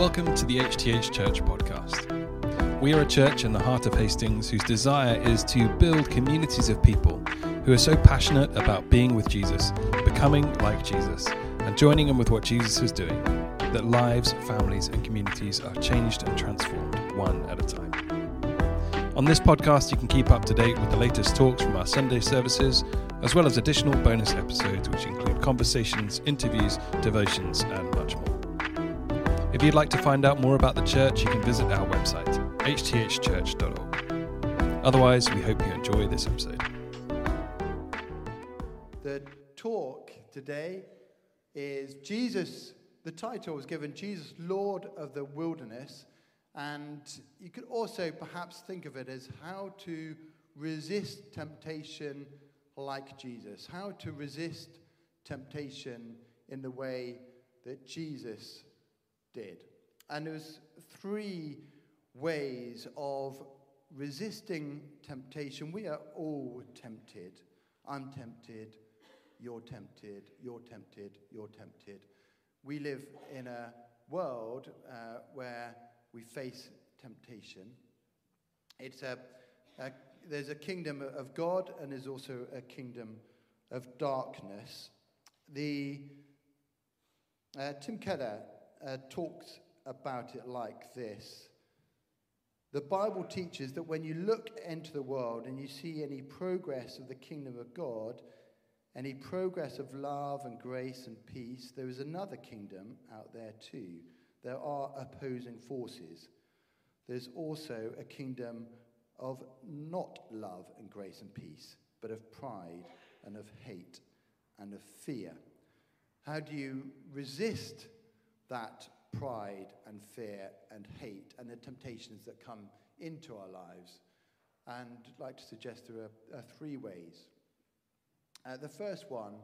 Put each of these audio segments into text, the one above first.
Welcome to the HTH Church podcast. We are a church in the heart of Hastings whose desire is to build communities of people who are so passionate about being with Jesus, becoming like Jesus, and joining in with what Jesus is doing, that lives, families, and communities are changed and transformed one at a time. On this podcast, you can keep up to date with the latest talks from our Sunday services, as well as additional bonus episodes which include conversations, interviews, devotions, and. If you'd like to find out more about the church, you can visit our website, hthchurch.org. Otherwise, we hope you enjoy this episode. The talk today is Jesus, the title was given Jesus, Lord of the Wilderness. And you could also perhaps think of it as how to resist temptation like Jesus, how to resist temptation in the way that Jesus did. And there was three ways of resisting temptation. We are all tempted. I'm tempted, you're tempted, you're tempted, you're tempted. We live in a world uh, where we face temptation. It's a, a, there's a kingdom of God and there's also a kingdom of darkness. The uh, Tim Keller uh, talks about it like this The Bible teaches that when you look into the world and you see any progress of the kingdom of God, any progress of love and grace and peace, there is another kingdom out there too. There are opposing forces. There's also a kingdom of not love and grace and peace, but of pride and of hate and of fear. How do you resist that pride and fear and hate and the temptations that come into our lives. And I'd like to suggest there are, are three ways. Uh, the first one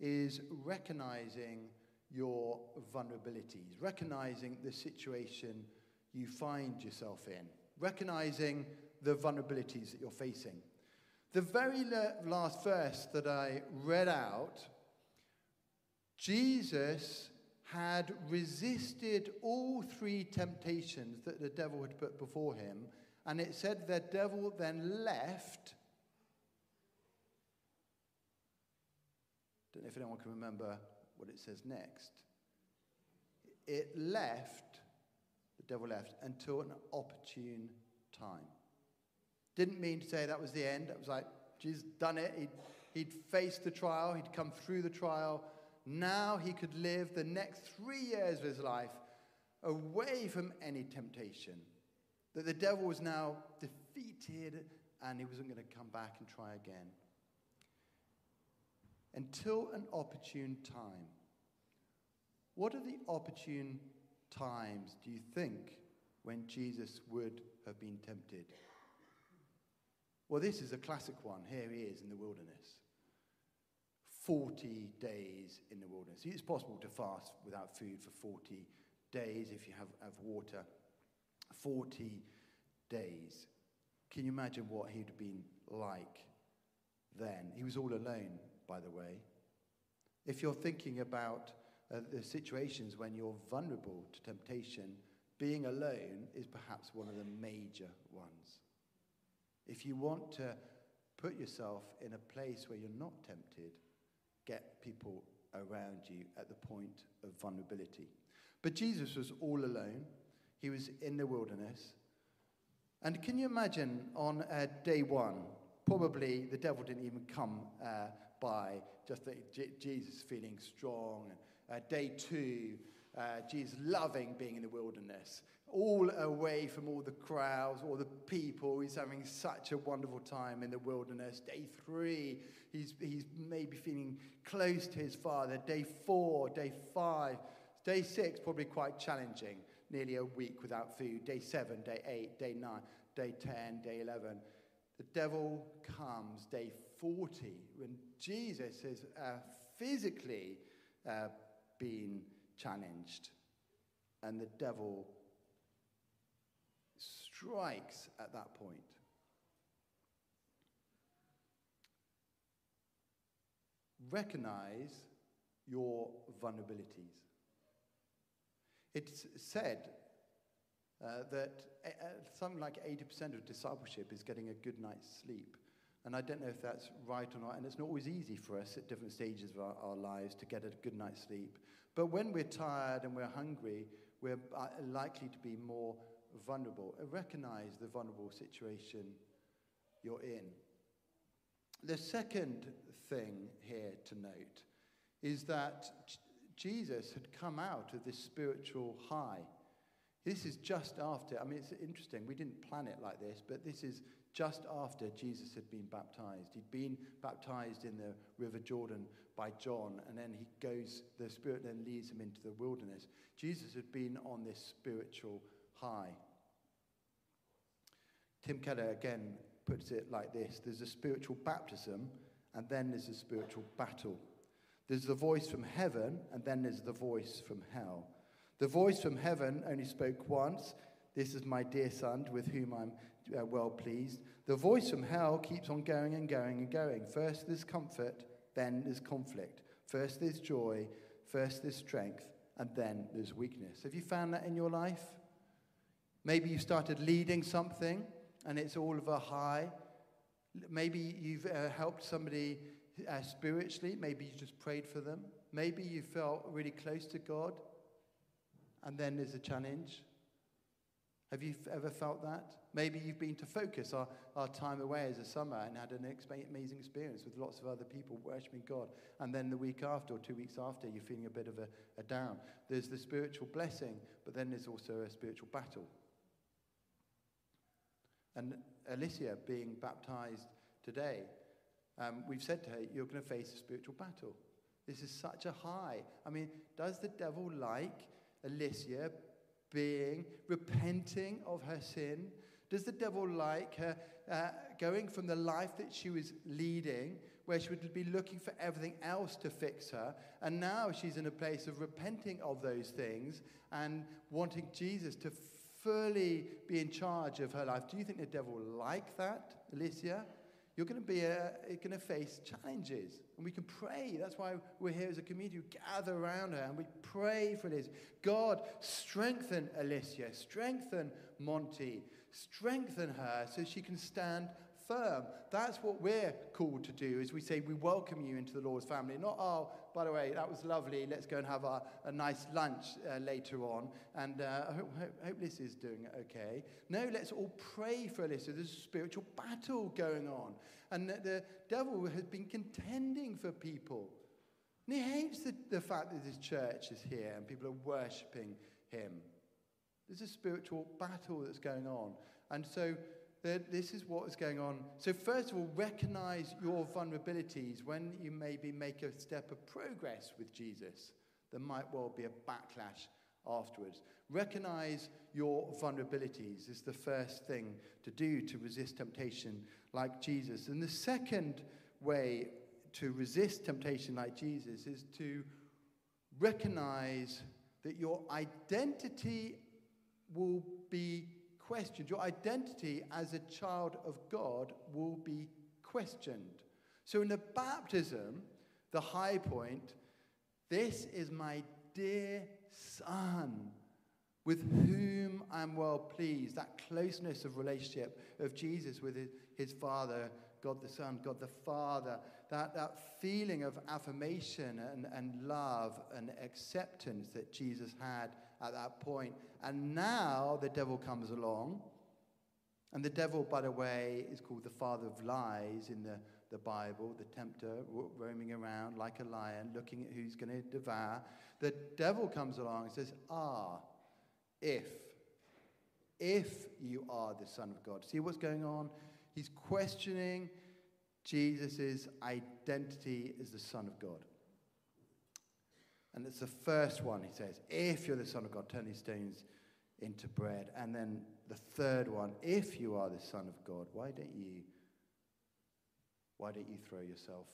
is recognizing your vulnerabilities, recognizing the situation you find yourself in, recognizing the vulnerabilities that you're facing. The very last verse that I read out, Jesus had resisted all three temptations that the devil had put before him, and it said the devil then left. Don't know if anyone can remember what it says next. It left, the devil left, until an opportune time. Didn't mean to say that was the end. That was like, Jesus done it. He'd, he'd faced the trial, he'd come through the trial, now he could live the next three years of his life away from any temptation. That the devil was now defeated and he wasn't going to come back and try again. Until an opportune time. What are the opportune times, do you think, when Jesus would have been tempted? Well, this is a classic one. Here he is in the wilderness. 40 days in the wilderness. It's possible to fast without food for 40 days if you have, have water. 40 days. Can you imagine what he'd have been like then? He was all alone, by the way. If you're thinking about uh, the situations when you're vulnerable to temptation, being alone is perhaps one of the major ones. If you want to put yourself in a place where you're not tempted, get people around you at the point of vulnerability. But Jesus was all alone, he was in the wilderness. And can you imagine on uh, day one, probably the devil didn't even come uh, by, just J- Jesus feeling strong. Uh, day two, uh, Jesus loving being in the wilderness all away from all the crowds, all the people. He's having such a wonderful time in the wilderness. Day three, he's, he's maybe feeling close to his father. Day four, day five, day six, probably quite challenging. Nearly a week without food. Day seven, day eight, day nine, day 10, day 11. The devil comes day 40 when Jesus has uh, physically uh, been challenged and the devil strikes at that point. Recognize your vulnerabilities. It's said uh, that uh, uh something like 80% of discipleship is getting a good night's sleep. And I don't know if that's right or not. And it's not always easy for us at different stages of our, our lives to get a good night's sleep. But when we're tired and we're hungry, we're uh, likely to be more vulnerable. Recognize the vulnerable situation you're in. The second thing here to note is that Jesus had come out of this spiritual high. This is just after, I mean, it's interesting. We didn't plan it like this, but this is just after Jesus had been baptized. He'd been baptized in the River Jordan by John, and then he goes, the Spirit then leads him into the wilderness. Jesus had been on this spiritual high. Tim Keller again puts it like this there's a spiritual baptism, and then there's a spiritual battle. There's the voice from heaven, and then there's the voice from hell. The voice from heaven only spoke once. This is my dear son, with whom I'm uh, well pleased. The voice from hell keeps on going and going and going. First there's comfort, then there's conflict. First there's joy, first there's strength, and then there's weakness. Have you found that in your life? Maybe you started leading something and it's all of a high. Maybe you've uh, helped somebody uh, spiritually. Maybe you just prayed for them. Maybe you felt really close to God, and then there's a challenge. Have you ever felt that? Maybe you've been to Focus, our, our time away as a summer, and had an amazing experience with lots of other people worshiping God. And then the week after, or two weeks after, you're feeling a bit of a, a down. There's the spiritual blessing, but then there's also a spiritual battle. And Alicia being baptized today, um, we've said to her, You're going to face a spiritual battle. This is such a high. I mean, does the devil like Alicia being, repenting of her sin? Does the devil like her uh, going from the life that she was leading, where she would be looking for everything else to fix her, and now she's in a place of repenting of those things and wanting Jesus to fully be in charge of her life. Do you think the devil like that, Alicia? You're going to be a, going to face challenges, and we can pray. That's why we're here as a community. We gather around her and we pray for Alicia. God, strengthen Alicia, strengthen Monty, strengthen her so she can stand firm. That's what we're called to do, is we say we welcome you into the Lord's family. Not, oh, by the way, that was lovely. Let's go and have a, a nice lunch uh, later on. And uh, I hope, hope, hope Liz is doing okay. No, let's all pray for Alyssa. There's a spiritual battle going on. And the, the devil has been contending for people. And he hates the, the fact that this church is here and people are worshipping him. There's a spiritual battle that's going on. And so this is what is going on. So, first of all, recognize your vulnerabilities when you maybe make a step of progress with Jesus. There might well be a backlash afterwards. Recognize your vulnerabilities is the first thing to do to resist temptation like Jesus. And the second way to resist temptation like Jesus is to recognize that your identity will be questioned. Your identity as a child of God will be questioned. So in the baptism, the high point, this is my dear son with whom I'm well pleased. That closeness of relationship of Jesus with his, Father, God the Son, God the Father, that, that feeling of affirmation and, and love and acceptance that Jesus had at that point. And now the devil comes along. And the devil, by the way, is called the father of lies in the, the Bible, the tempter roaming around like a lion, looking at who's going to devour. The devil comes along and says, Ah, if, if you are the Son of God. See what's going on? He's questioning Jesus' identity as the Son of God. And it's the first one, he says, if you're the Son of God, turn these stones into bread. And then the third one, if you are the Son of God, why don't you, why don't you throw yourself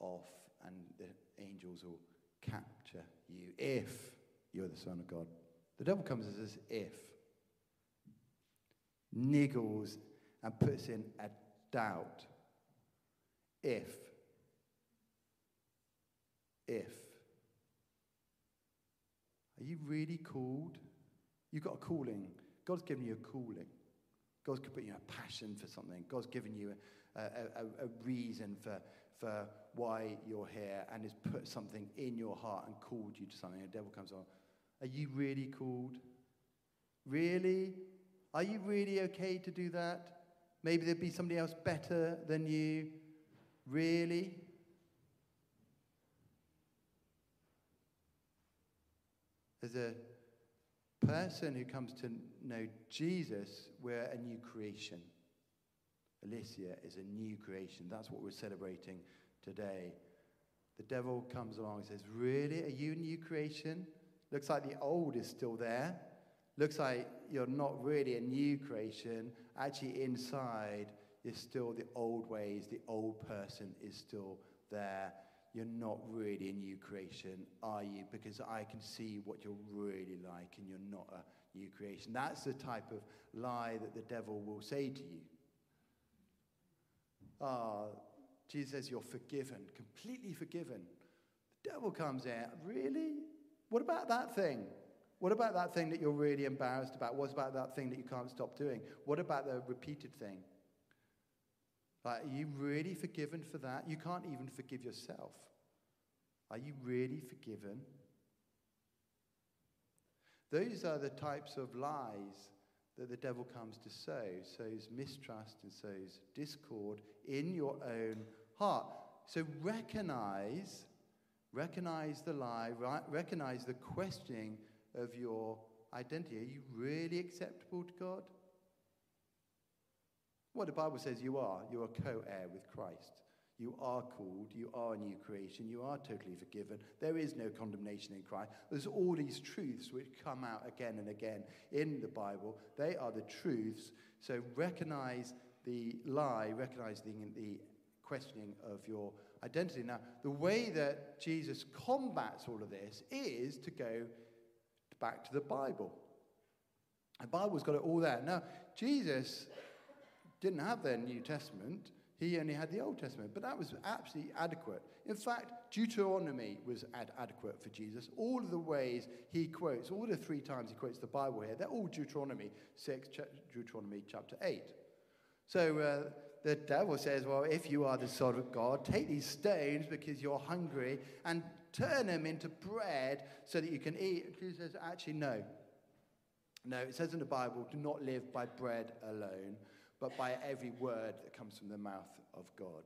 off and the angels will capture you if you're the Son of God? The devil comes as this if, niggles and puts in a doubt. If, if. You really called? You've got a calling. God's given you a calling. God's put you a passion for something. God's given you a, a, a, a reason for, for why you're here and has put something in your heart and called you to something. The devil comes on. Are you really called? Really? Are you really okay to do that? Maybe there'd be somebody else better than you. Really? As a person who comes to know Jesus, we're a new creation. Alicia is a new creation. That's what we're celebrating today. The devil comes along and says, Really? Are you a new creation? Looks like the old is still there. Looks like you're not really a new creation. Actually, inside, you're still the old ways. The old person is still there. You're not really a new creation, are you? Because I can see what you're really like, and you're not a new creation. That's the type of lie that the devil will say to you. Ah, Jesus says you're forgiven, completely forgiven. The devil comes in. Really? What about that thing? What about that thing that you're really embarrassed about? What about that thing that you can't stop doing? What about the repeated thing? Like, are you really forgiven for that? You can't even forgive yourself. Are you really forgiven? Those are the types of lies that the devil comes to sow, sows mistrust and sows discord in your own heart. So recognize, recognize the lie, recognize the questioning of your identity. Are you really acceptable to God? What the Bible says you are. You're a co heir with Christ. You are called. You are a new creation. You are totally forgiven. There is no condemnation in Christ. There's all these truths which come out again and again in the Bible. They are the truths. So recognize the lie, recognize the, the questioning of your identity. Now, the way that Jesus combats all of this is to go back to the Bible. The Bible's got it all there. Now, Jesus didn't have their New Testament. He only had the Old Testament, but that was absolutely adequate. In fact, Deuteronomy was ad- adequate for Jesus. All of the ways he quotes, all the three times he quotes the Bible here, they're all Deuteronomy 6, Deuteronomy chapter 8. So uh, the devil says, Well, if you are the Son of God, take these stones because you're hungry and turn them into bread so that you can eat. he says, Actually, no. No, it says in the Bible, do not live by bread alone, but by every word that comes from the mouth of God.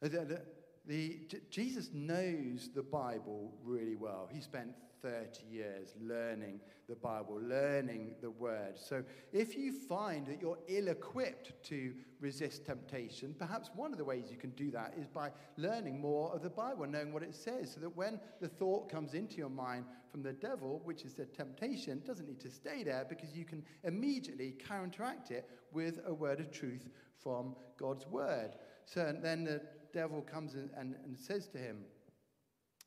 The, the, the, Jesus knows the Bible really well. He spent 30 years learning the Bible, learning the Word. So if you find that you're ill equipped to resist temptation, perhaps one of the ways you can do that is by learning more of the Bible, knowing what it says, so that when the thought comes into your mind from the devil, which is the temptation, doesn't need to stay there because you can immediately counteract it with a word of truth from God's Word. So then the devil comes and, and, and says to him,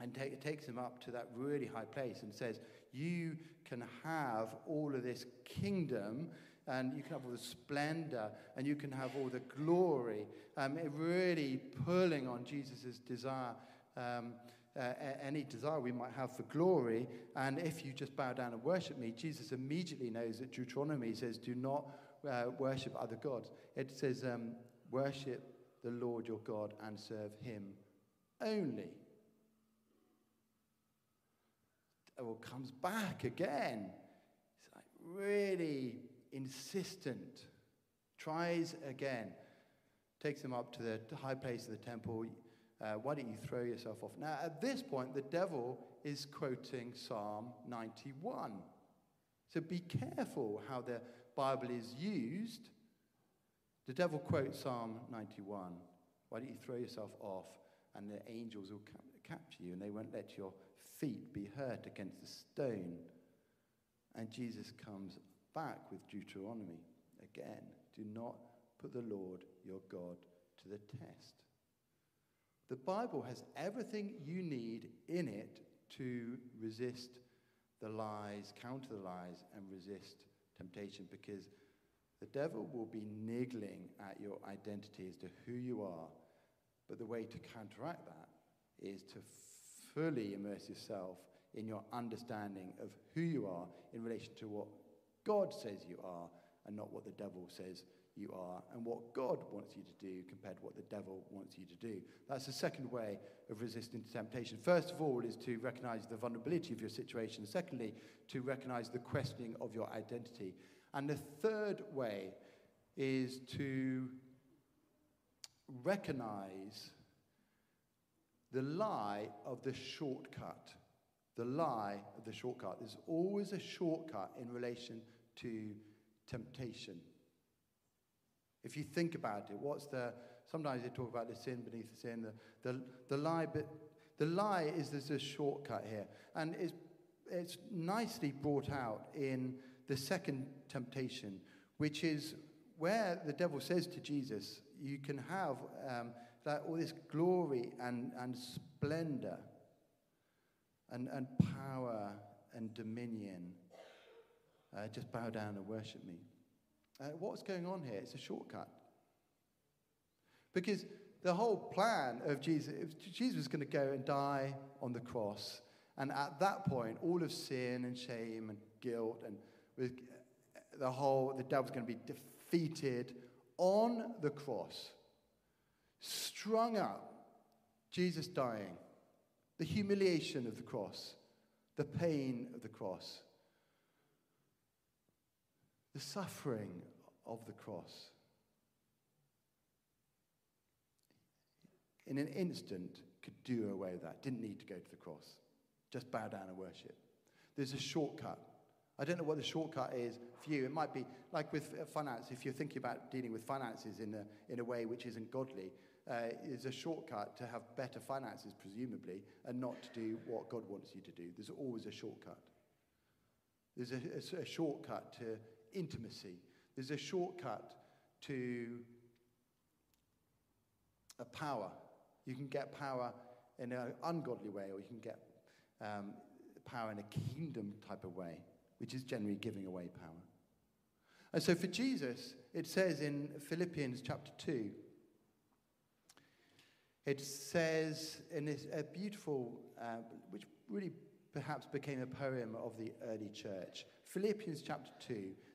and take, takes him up to that really high place and says, You can have all of this kingdom and you can have all the splendor and you can have all the glory. Um, really pulling on Jesus' desire, um, uh, any desire we might have for glory. And if you just bow down and worship me, Jesus immediately knows that Deuteronomy says, Do not uh, worship other gods. It says, um, Worship the Lord your God and serve him only. Or comes back again. It's like really insistent. Tries again. Takes him up to the high place of the temple. Uh, why don't you throw yourself off? Now, at this point, the devil is quoting Psalm 91. So be careful how the Bible is used. The devil quotes Psalm 91. Why don't you throw yourself off and the angels will capture you and they won't let your feet be hurt against the stone. And Jesus comes back with Deuteronomy again. Do not put the Lord your God to the test. The Bible has everything you need in it to resist the lies, counter the lies, and resist temptation because the devil will be niggling at your identity as to who you are. But the way to counteract that is to fully immerse yourself in your understanding of who you are in relation to what God says you are and not what the devil says you are and what God wants you to do compared to what the devil wants you to do. That's the second way of resisting temptation. First of all, is to recognize the vulnerability of your situation. Secondly, to recognize the questioning of your identity. And the third way is to recognize the lie of the shortcut. The lie of the shortcut. There's always a shortcut in relation to temptation. If you think about it, what's the. Sometimes they talk about the sin beneath the sin, the, the, the lie, but the lie is there's a shortcut here. And it's, it's nicely brought out in the second temptation, which is where the devil says to Jesus, You can have um, that, all this glory and, and splendor and, and power and dominion. Uh, just bow down and worship me. Uh, what's going on here? It's a shortcut. Because the whole plan of Jesus, Jesus was going to go and die on the cross. And at that point, all of sin and shame and guilt and the whole, the devil's going to be defeated on the cross, strung up, Jesus dying, the humiliation of the cross, the pain of the cross the suffering of the cross. In an instant, could do away with that. Didn't need to go to the cross. Just bow down and worship. There's a shortcut. I don't know what the shortcut is for you. It might be like with uh, finance, if you're thinking about dealing with finances in a, in a way which isn't godly, uh, is a shortcut to have better finances, presumably, and not to do what God wants you to do. There's always a shortcut. There's a, a, a shortcut to intimacy. There's a shortcut to a power. You can get power in an ungodly way, or you can get um, power in a kingdom type of way, which is generally giving away power. And so for Jesus, it says in Philippians chapter 2, it says in this a beautiful, uh, which really perhaps became a poem of the early church. Philippians chapter 2,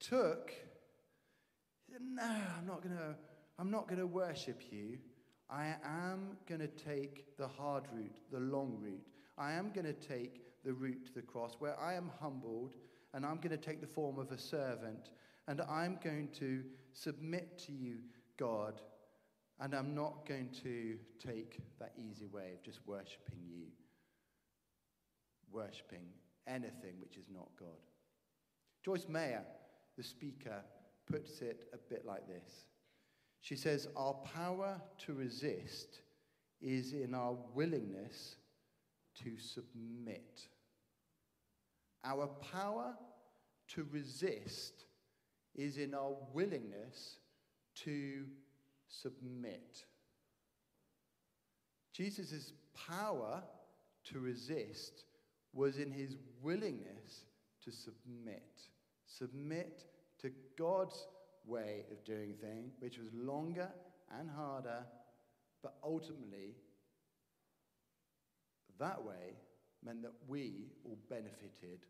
took, No, I'm not going to. I'm not going to worship you. I am going to take the hard route, the long route. I am going to take the route to the cross where I am humbled and I'm going to take the form of a servant and I'm going to submit to you, God, and I'm not going to take that easy way of just worshipping you, worshipping anything which is not God. Joyce Meyer the speaker, puts it a bit like this. She says, Our power to resist is in our willingness to submit. Our power to resist is in our willingness to submit. Jesus' power to resist was in his willingness to submit submit to God's way of doing things, which was longer and harder, but ultimately, that way meant that we all benefited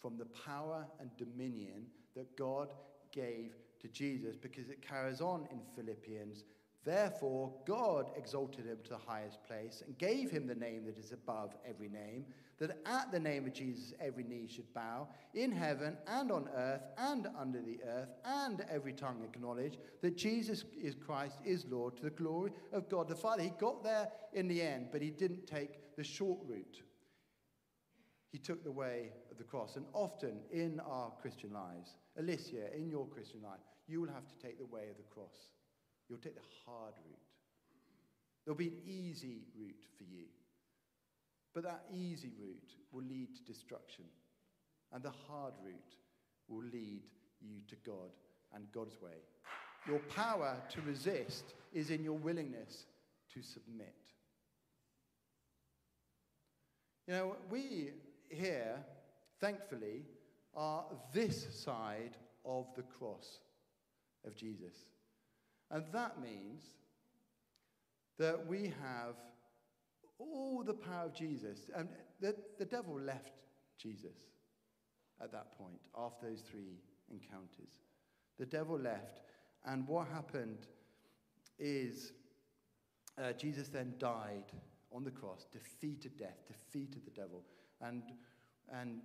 from the power and dominion that God gave to Jesus because it carries on in Philippians Therefore, God exalted him to the highest place and gave him the name that is above every name, that at the name of Jesus every knee should bow, in heaven and on earth and under the earth, and every tongue acknowledge that Jesus is Christ, is Lord, to the glory of God the Father. He got there in the end, but he didn't take the short route. He took the way of the cross. And often in our Christian lives, Alicia, in your Christian life, you will have to take the way of the cross. You'll take the hard route. There'll be an easy route for you. But that easy route will lead to destruction, and the hard route will lead you to God and God's way. Your power to resist is in your willingness to submit. You know, we here, thankfully, are this side of the cross of Jesus. And that means that we have all the power of Jesus. And the, the devil left Jesus at that point after those three encounters. The devil left. And what happened is uh, Jesus then died on the cross, defeated death, defeated the devil, and, and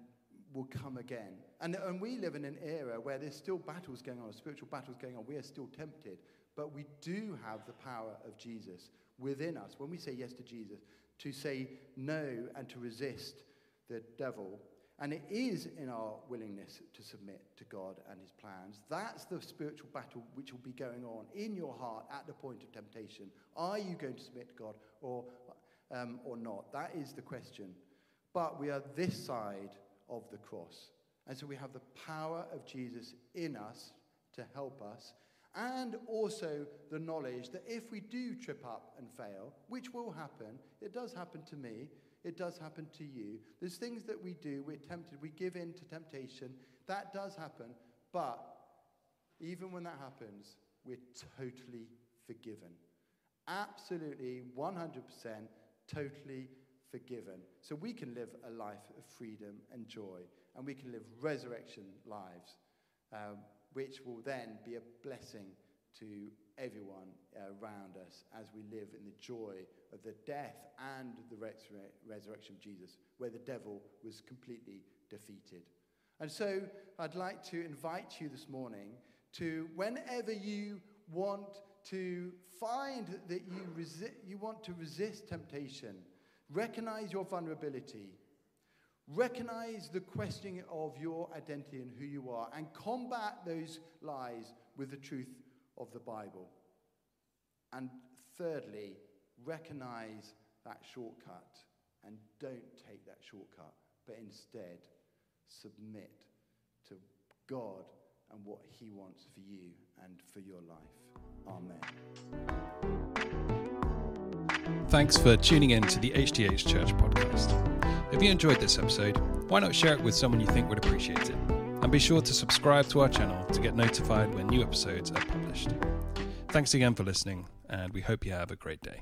will come again. And, and we live in an era where there's still battles going on, spiritual battles going on. We are still tempted, but we do have the power of Jesus within us. When we say yes to Jesus, to say no and to resist the devil. And it is in our willingness to submit to God and his plans. That's the spiritual battle which will be going on in your heart at the point of temptation. Are you going to submit to God or, um, or not? That is the question. But we are this side of the cross. And so we have the power of Jesus in us to help us and also the knowledge that if we do trip up and fail, which will happen, it does happen to me, it does happen to you. There's things that we do, we're tempted, we give in to temptation. That does happen. But even when that happens, we're totally forgiven. Absolutely, 100% totally forgiven. So we can live a life of freedom and joy, and we can live resurrection lives. Um, which will then be a blessing to everyone around us as we live in the joy of the death and the resurrection of Jesus, where the devil was completely defeated. And so I'd like to invite you this morning to, whenever you want to find that you, resi- you want to resist temptation, recognize your vulnerability Recognize the questioning of your identity and who you are, and combat those lies with the truth of the Bible. And thirdly, recognize that shortcut and don't take that shortcut, but instead submit to God and what He wants for you and for your life. Amen. Thanks for tuning in to the HTH Church podcast. If you enjoyed this episode, why not share it with someone you think would appreciate it? And be sure to subscribe to our channel to get notified when new episodes are published. Thanks again for listening, and we hope you have a great day.